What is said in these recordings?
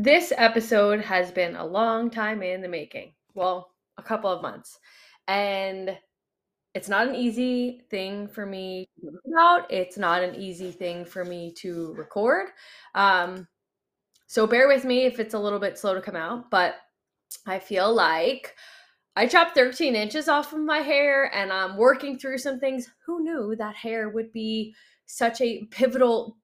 This episode has been a long time in the making. Well, a couple of months. And it's not an easy thing for me about. It's not an easy thing for me to record. Um, so bear with me if it's a little bit slow to come out, but I feel like I chopped 13 inches off of my hair and I'm working through some things. Who knew that hair would be such a pivotal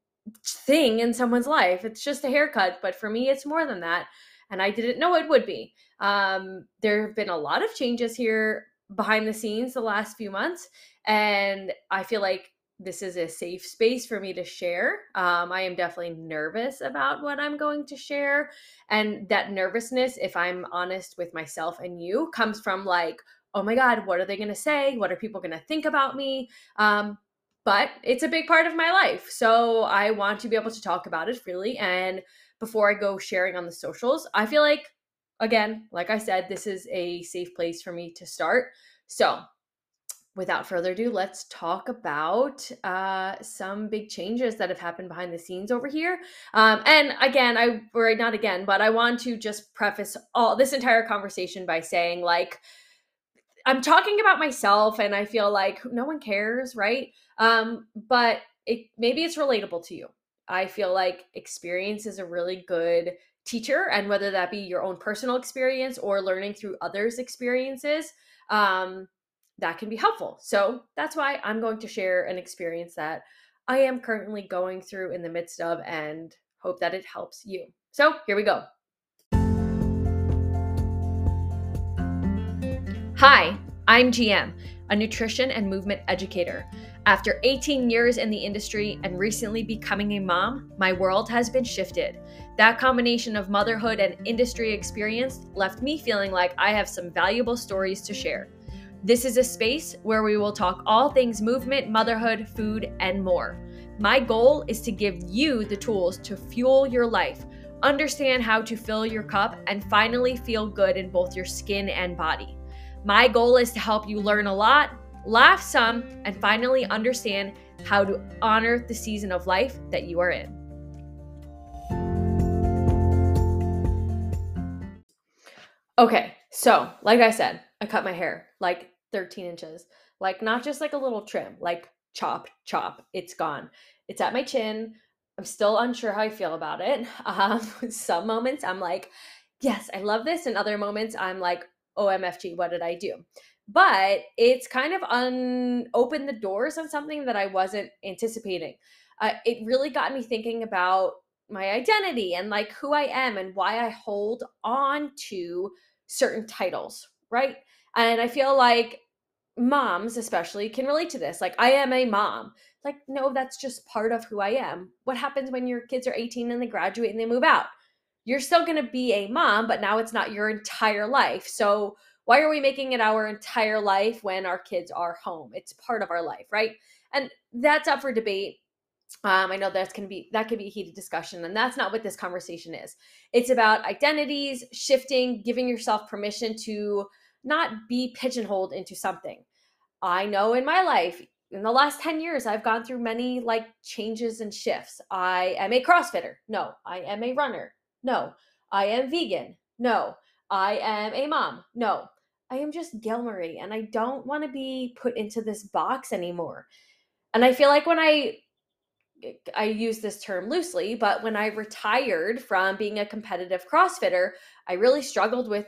thing in someone's life. It's just a haircut, but for me, it's more than that. And I didn't know it would be. Um, there have been a lot of changes here behind the scenes the last few months. And I feel like this is a safe space for me to share. Um, I am definitely nervous about what I'm going to share. And that nervousness, if I'm honest with myself and you, comes from like, oh my God, what are they going to say? What are people going to think about me? Um, but it's a big part of my life. So I want to be able to talk about it freely. And before I go sharing on the socials, I feel like, again, like I said, this is a safe place for me to start. So without further ado, let's talk about uh, some big changes that have happened behind the scenes over here. Um, and again, I or not again, but I want to just preface all this entire conversation by saying, like, I'm talking about myself, and I feel like no one cares, right? Um, but it maybe it's relatable to you. I feel like experience is a really good teacher, and whether that be your own personal experience or learning through others' experiences, um, that can be helpful. So that's why I'm going to share an experience that I am currently going through in the midst of and hope that it helps you. So here we go. Hi, I'm GM, a nutrition and movement educator. After 18 years in the industry and recently becoming a mom, my world has been shifted. That combination of motherhood and industry experience left me feeling like I have some valuable stories to share. This is a space where we will talk all things movement, motherhood, food, and more. My goal is to give you the tools to fuel your life, understand how to fill your cup, and finally feel good in both your skin and body. My goal is to help you learn a lot, laugh some, and finally understand how to honor the season of life that you are in. Okay, so like I said, I cut my hair like 13 inches. Like not just like a little trim, like chop, chop, it's gone. It's at my chin. I'm still unsure how I feel about it. Um, some moments I'm like, yes, I love this. And other moments I'm like, OMFG, what did I do? but it's kind of un opened the doors on something that I wasn't anticipating. Uh, it really got me thinking about my identity and like who I am and why I hold on to certain titles, right? And I feel like moms, especially, can relate to this. Like, I am a mom. Like, no, that's just part of who I am. What happens when your kids are 18 and they graduate and they move out? You're still going to be a mom, but now it's not your entire life. So, why are we making it our entire life when our kids are home? It's part of our life, right? And that's up for debate. Um, I know that's can be that can be a heated discussion, and that's not what this conversation is. It's about identities, shifting, giving yourself permission to not be pigeonholed into something. I know in my life, in the last 10 years, I've gone through many like changes and shifts. I am a CrossFitter. No. I am a runner. No. I am vegan. No. I am a mom. No. I am just Gayle Marie and I don't want to be put into this box anymore. And I feel like when I I use this term loosely, but when I retired from being a competitive CrossFitter, I really struggled with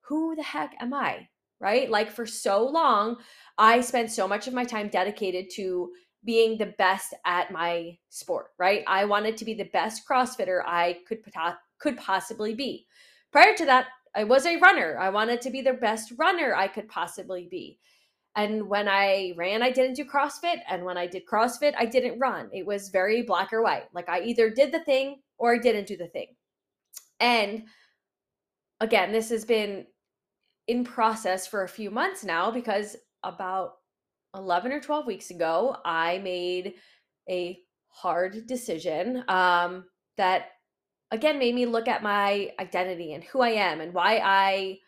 who the heck am I? Right? Like for so long, I spent so much of my time dedicated to being the best at my sport, right? I wanted to be the best CrossFitter I could could possibly be. Prior to that, I was a runner. I wanted to be the best runner I could possibly be. And when I ran, I didn't do CrossFit. And when I did CrossFit, I didn't run. It was very black or white. Like I either did the thing or I didn't do the thing. And again, this has been in process for a few months now because about 11 or 12 weeks ago, I made a hard decision um, that again made me look at my identity and who I am and why I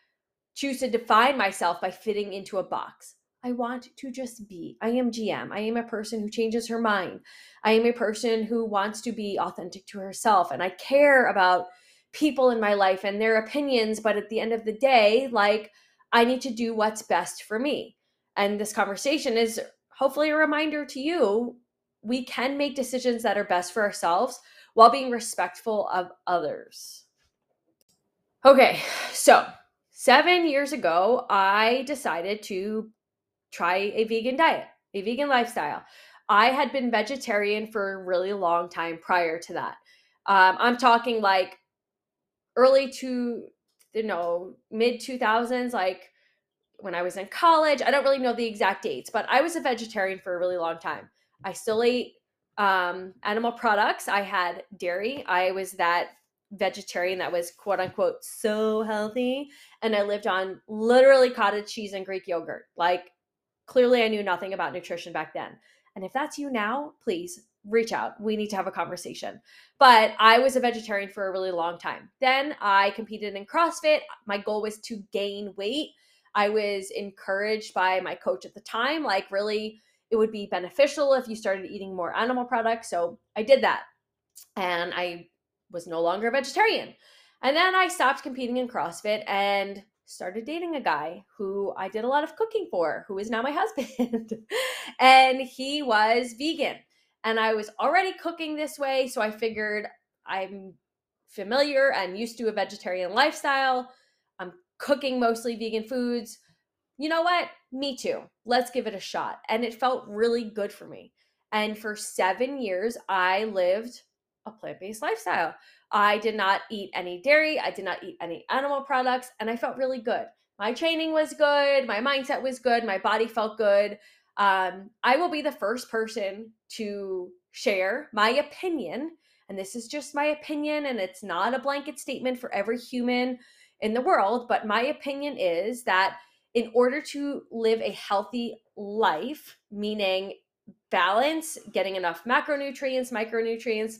choose to define myself by fitting into a box. I want to just be. I am GM. I am a person who changes her mind. I am a person who wants to be authentic to herself. And I care about people in my life and their opinions, but at the end of the day, like I need to do what's best for me. And this conversation is hopefully a reminder to you we can make decisions that are best for ourselves while being respectful of others. Okay, so seven years ago, I decided to try a vegan diet, a vegan lifestyle. I had been vegetarian for a really long time prior to that. Um, I'm talking like early to, you know, mid 2000s, like when I was in college. I don't really know the exact dates, but I was a vegetarian for a really long time. I still ate um, animal products. I had dairy. I was that vegetarian that was quote unquote so healthy. And I lived on literally cottage cheese and Greek yogurt. Like, clearly, I knew nothing about nutrition back then. And if that's you now, please reach out. We need to have a conversation. But I was a vegetarian for a really long time. Then I competed in CrossFit. My goal was to gain weight. I was encouraged by my coach at the time, like, really, it would be beneficial if you started eating more animal products. So I did that. And I was no longer a vegetarian. And then I stopped competing in CrossFit and started dating a guy who I did a lot of cooking for, who is now my husband. and he was vegan. And I was already cooking this way. So I figured I'm familiar and used to a vegetarian lifestyle. I'm cooking mostly vegan foods. You know what? Me too. Let's give it a shot. And it felt really good for me. And for seven years, I lived a plant based lifestyle. I did not eat any dairy, I did not eat any animal products, and I felt really good. My training was good, my mindset was good, my body felt good. Um, I will be the first person to share my opinion, and this is just my opinion, and it's not a blanket statement for every human in the world, but my opinion is that in order to live a healthy life, meaning balance, getting enough macronutrients, micronutrients,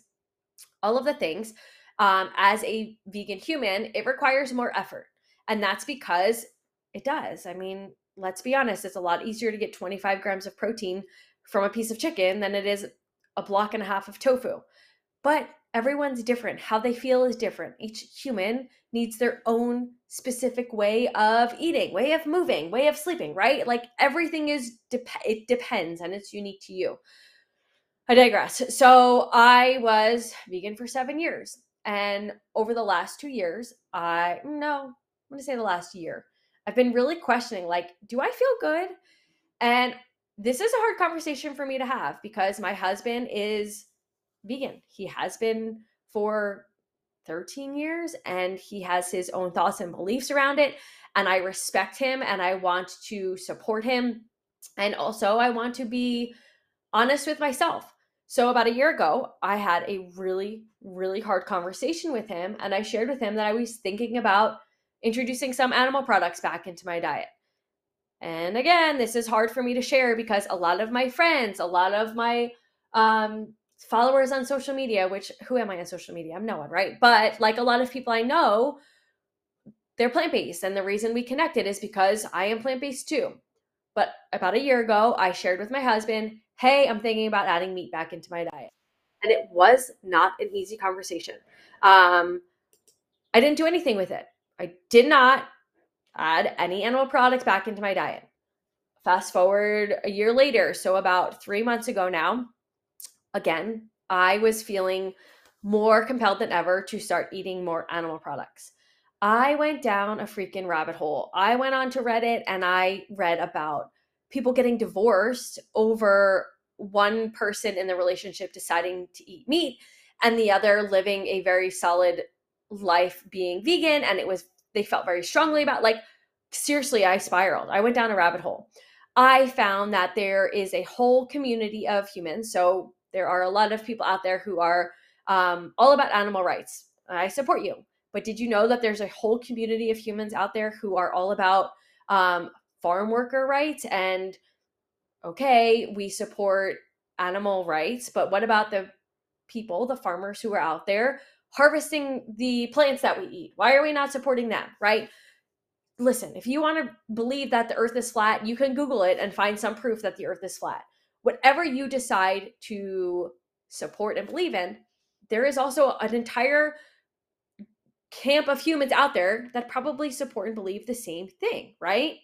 all of the things, um, as a vegan human, it requires more effort. And that's because it does. I mean, let's be honest, it's a lot easier to get 25 grams of protein from a piece of chicken than it is a block and a half of tofu. But everyone's different. How they feel is different. Each human needs their own specific way of eating, way of moving, way of sleeping, right? Like everything is dep- it depends and it's unique to you. I digress. So I was vegan for seven years. And over the last two years, I, no, I'm going to say the last year, I've been really questioning like, do I feel good? And this is a hard conversation for me to have because my husband is vegan. He has been for 13 years and he has his own thoughts and beliefs around it. And I respect him and I want to support him. And also, I want to be honest with myself. So, about a year ago, I had a really, really hard conversation with him, and I shared with him that I was thinking about introducing some animal products back into my diet. And again, this is hard for me to share because a lot of my friends, a lot of my um, followers on social media, which who am I on social media? I'm no one, right? But like a lot of people I know, they're plant based. And the reason we connected is because I am plant based too. But about a year ago, I shared with my husband, hey, I'm thinking about adding meat back into my diet. And it was not an easy conversation. Um, I didn't do anything with it. I did not add any animal products back into my diet. Fast forward a year later, so about three months ago now, again, I was feeling more compelled than ever to start eating more animal products. I went down a freaking rabbit hole. I went on to Reddit and I read about people getting divorced over one person in the relationship deciding to eat meat and the other living a very solid life being vegan and it was they felt very strongly about like seriously I spiraled. I went down a rabbit hole. I found that there is a whole community of humans. So there are a lot of people out there who are um, all about animal rights. I support you. But did you know that there's a whole community of humans out there who are all about um, farm worker rights and okay, we support animal rights, but what about the people, the farmers who are out there harvesting the plants that we eat? Why are we not supporting them, right? Listen, if you want to believe that the earth is flat, you can Google it and find some proof that the earth is flat. Whatever you decide to support and believe in, there is also an entire camp of humans out there that probably support and believe the same thing, right?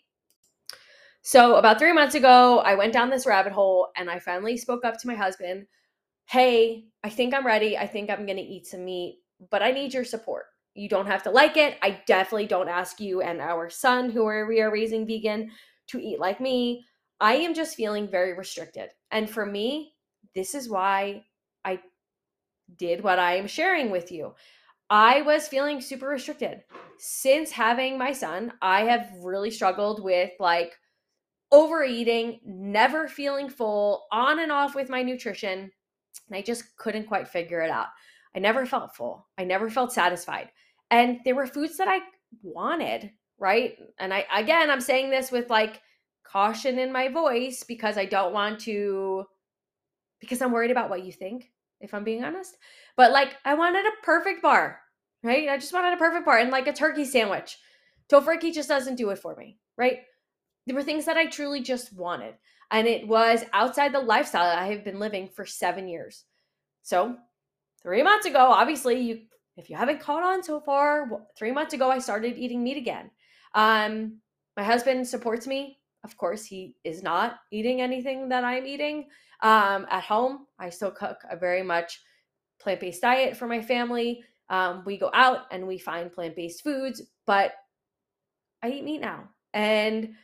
So, about three months ago, I went down this rabbit hole and I finally spoke up to my husband Hey, I think I'm ready. I think I'm going to eat some meat, but I need your support. You don't have to like it. I definitely don't ask you and our son, who we are raising vegan, to eat like me. I am just feeling very restricted. And for me, this is why I did what I am sharing with you. I was feeling super restricted. Since having my son, I have really struggled with like overeating, never feeling full, on and off with my nutrition. And I just couldn't quite figure it out. I never felt full. I never felt satisfied. And there were foods that I wanted, right? And I, again, I'm saying this with like caution in my voice because I don't want to, because I'm worried about what you think, if I'm being honest. But like, I wanted a perfect bar, right? I just wanted a perfect bar and like a turkey sandwich. Tofurky just doesn't do it for me, right? There were things that I truly just wanted. And it was outside the lifestyle that I have been living for seven years. So, three months ago, obviously, you if you haven't caught on so far, three months ago, I started eating meat again. Um, my husband supports me. Of course, he is not eating anything that I'm eating. Um, at home, I still cook a very much plant based diet for my family. Um, we go out and we find plant based foods, but I eat meat now. And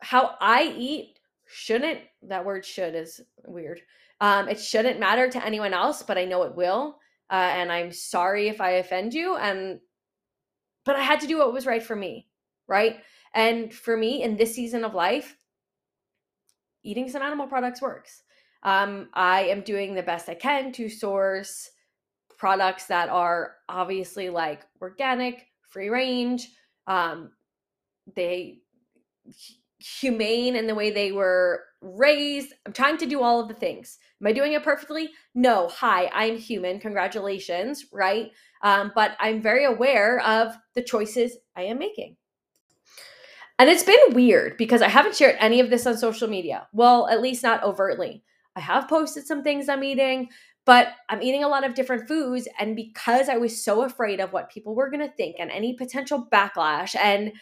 how I eat shouldn't, that word should is weird. Um, it shouldn't matter to anyone else, but I know it will. Uh, and I'm sorry if I offend you. And, but I had to do what was right for me, right? And for me in this season of life, eating some animal products works. Um, I am doing the best I can to source products that are obviously like organic, free range. Um, they humane in the way they were raised. I'm trying to do all of the things. Am I doing it perfectly? No. Hi, I'm human. Congratulations, right? Um, but I'm very aware of the choices I am making. And it's been weird because I haven't shared any of this on social media. Well, at least not overtly. I have posted some things I'm eating, but I'm eating a lot of different foods. And because I was so afraid of what people were going to think and any potential backlash and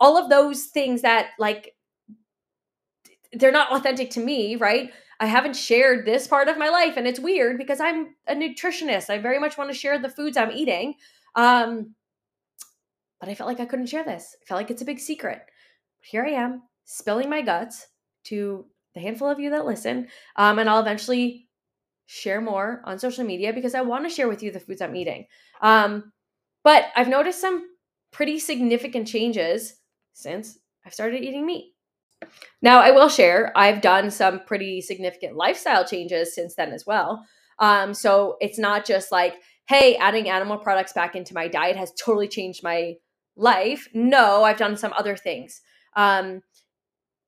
all of those things that like they're not authentic to me, right? I haven't shared this part of my life and it's weird because I'm a nutritionist. I very much want to share the foods I'm eating. Um but I felt like I couldn't share this. I felt like it's a big secret. But here I am spilling my guts to the handful of you that listen. Um and I'll eventually share more on social media because I want to share with you the foods I'm eating. Um but I've noticed some pretty significant changes since I've started eating meat. Now, I will share, I've done some pretty significant lifestyle changes since then as well. Um, so it's not just like, hey, adding animal products back into my diet has totally changed my life. No, I've done some other things. Um,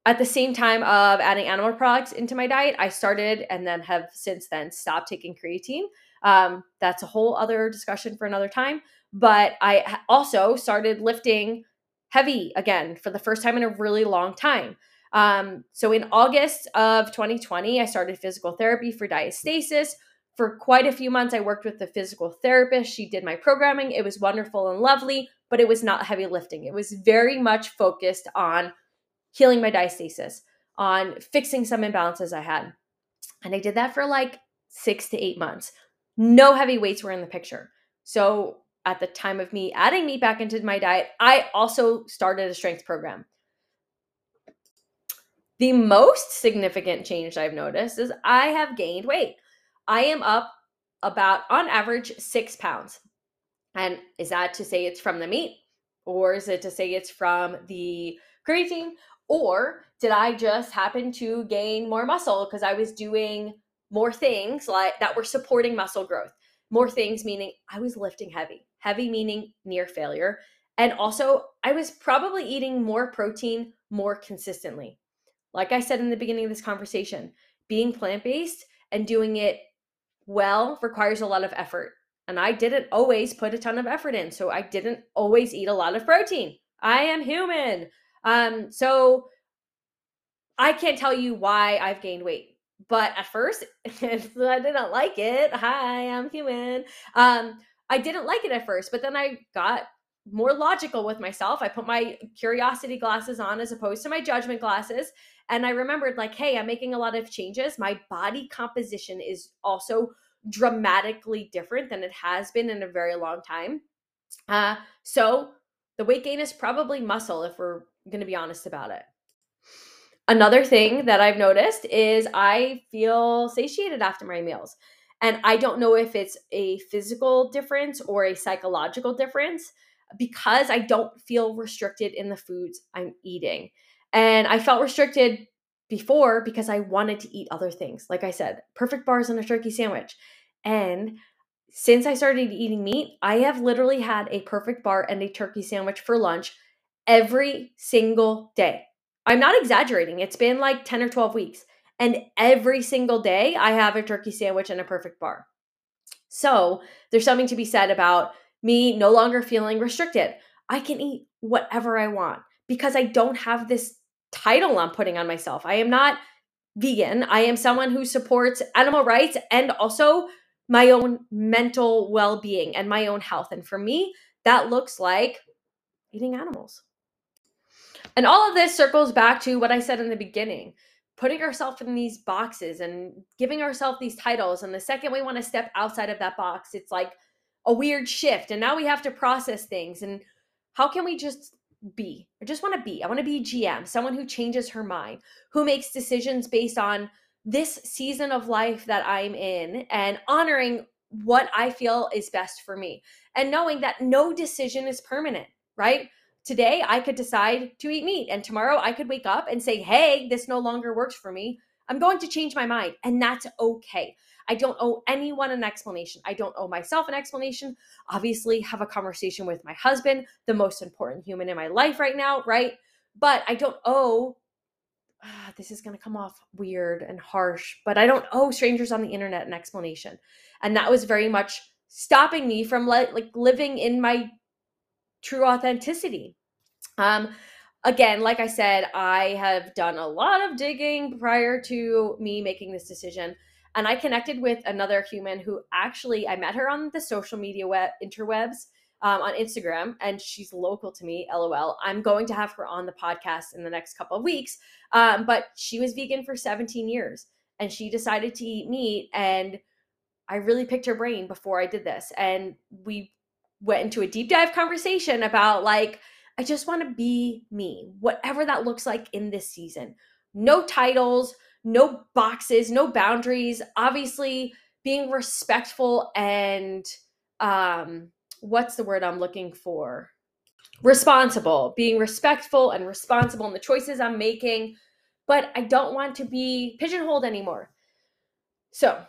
at the same time of adding animal products into my diet, I started and then have since then stopped taking creatine. Um, that's a whole other discussion for another time. But I also started lifting heavy again for the first time in a really long time. Um, so in August of 2020, I started physical therapy for diastasis. For quite a few months, I worked with the physical therapist. She did my programming. It was wonderful and lovely, but it was not heavy lifting. It was very much focused on healing my diastasis, on fixing some imbalances I had. And I did that for like six to eight months. No heavy weights were in the picture. So at the time of me adding meat back into my diet, I also started a strength program. The most significant change I've noticed is I have gained weight. I am up about, on average, six pounds. And is that to say it's from the meat? Or is it to say it's from the creatine? Or did I just happen to gain more muscle because I was doing more things like that were supporting muscle growth? More things meaning I was lifting heavy heavy meaning near failure. And also, I was probably eating more protein more consistently. Like I said in the beginning of this conversation, being plant based and doing it well requires a lot of effort. And I didn't always put a ton of effort in. So I didn't always eat a lot of protein. I am human. Um, so I can't tell you why I've gained weight. But at first, I didn't like it. Hi, I'm human. Um, I didn't like it at first, but then I got more logical with myself. I put my curiosity glasses on as opposed to my judgment glasses. And I remembered, like, hey, I'm making a lot of changes. My body composition is also dramatically different than it has been in a very long time. Uh, so the weight gain is probably muscle if we're going to be honest about it. Another thing that I've noticed is I feel satiated after my meals. And I don't know if it's a physical difference or a psychological difference because I don't feel restricted in the foods I'm eating. And I felt restricted before because I wanted to eat other things. Like I said, perfect bars and a turkey sandwich. And since I started eating meat, I have literally had a perfect bar and a turkey sandwich for lunch every single day. I'm not exaggerating. It's been like 10 or 12 weeks. And every single day, I have a turkey sandwich and a perfect bar. So there's something to be said about me no longer feeling restricted. I can eat whatever I want because I don't have this title I'm putting on myself. I am not vegan. I am someone who supports animal rights and also my own mental well being and my own health. And for me, that looks like eating animals. And all of this circles back to what I said in the beginning putting ourselves in these boxes and giving ourselves these titles. And the second we want to step outside of that box, it's like a weird shift. And now we have to process things. And how can we just be? I just want to be. I want to be GM, someone who changes her mind, who makes decisions based on this season of life that I'm in and honoring what I feel is best for me and knowing that no decision is permanent, right? Today I could decide to eat meat and tomorrow I could wake up and say, "Hey, this no longer works for me. I'm going to change my mind." And that's okay. I don't owe anyone an explanation. I don't owe myself an explanation. Obviously, have a conversation with my husband, the most important human in my life right now, right? But I don't owe ah, this is going to come off weird and harsh, but I don't owe strangers on the internet an explanation. And that was very much stopping me from le- like living in my true authenticity. Um again, like I said, I have done a lot of digging prior to me making this decision. And I connected with another human who actually I met her on the social media web interwebs um, on Instagram, and she's local to me. LOL. I'm going to have her on the podcast in the next couple of weeks. Um, but she was vegan for 17 years, and she decided to eat meat. And I really picked her brain before I did this, and we went into a deep dive conversation about like I just want to be me, whatever that looks like in this season. No titles, no boxes, no boundaries. Obviously, being respectful and um what's the word I'm looking for? Responsible, being respectful and responsible in the choices I'm making, but I don't want to be pigeonholed anymore. So,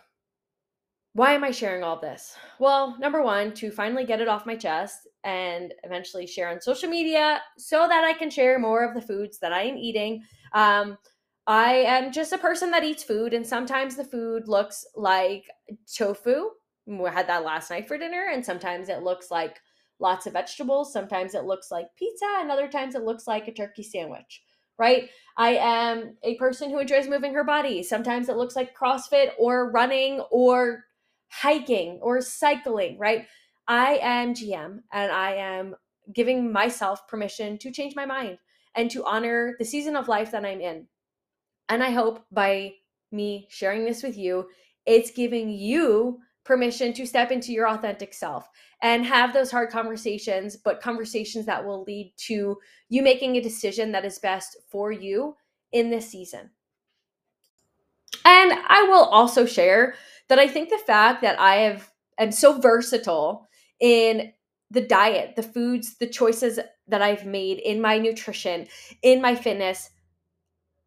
why am I sharing all this? Well, number one, to finally get it off my chest and eventually share on social media so that I can share more of the foods that I am eating. Um, I am just a person that eats food, and sometimes the food looks like tofu we had that last night for dinner and sometimes it looks like lots of vegetables sometimes it looks like pizza and other times it looks like a turkey sandwich right? I am a person who enjoys moving her body. Sometimes it looks like crossfit or running or hiking or cycling right? I am gm and i am giving myself permission to change my mind and to honor the season of life that i'm in. And i hope by me sharing this with you it's giving you permission to step into your authentic self and have those hard conversations, but conversations that will lead to you making a decision that is best for you in this season. And I will also share that I think the fact that I have am so versatile in the diet, the foods, the choices that I've made in my nutrition, in my fitness,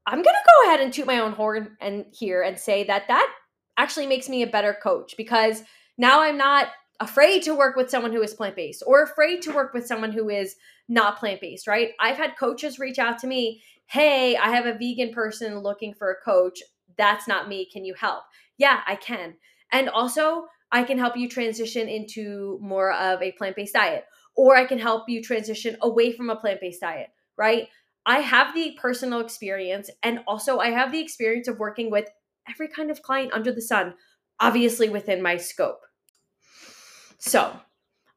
I'm going to go ahead and toot my own horn and here and say that that actually makes me a better coach because now I'm not afraid to work with someone who is plant based or afraid to work with someone who is not plant based, right? I've had coaches reach out to me, hey, I have a vegan person looking for a coach. That's not me. Can you help? Yeah, I can. And also, I can help you transition into more of a plant based diet, or I can help you transition away from a plant based diet, right? I have the personal experience, and also I have the experience of working with every kind of client under the sun, obviously within my scope. So,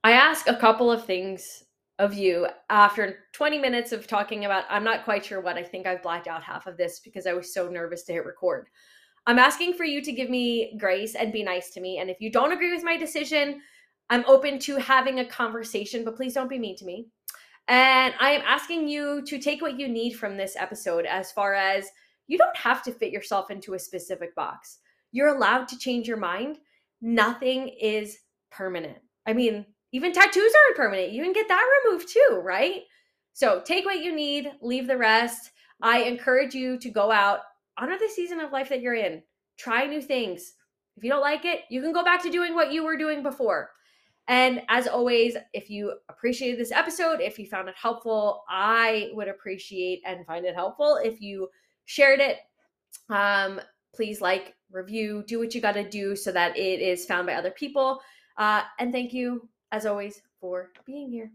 I ask a couple of things of you after 20 minutes of talking about I'm not quite sure what I think I've blacked out half of this because I was so nervous to hit record. I'm asking for you to give me grace and be nice to me. And if you don't agree with my decision, I'm open to having a conversation, but please don't be mean to me. And I am asking you to take what you need from this episode as far as you don't have to fit yourself into a specific box. You're allowed to change your mind. Nothing is permanent. I mean, even tattoos aren't permanent. You can get that removed too, right? So take what you need, leave the rest. I encourage you to go out, honor the season of life that you're in, try new things. If you don't like it, you can go back to doing what you were doing before. And as always, if you appreciated this episode, if you found it helpful, I would appreciate and find it helpful if you shared it. Um, please like, review, do what you got to do so that it is found by other people. Uh, and thank you, as always, for being here.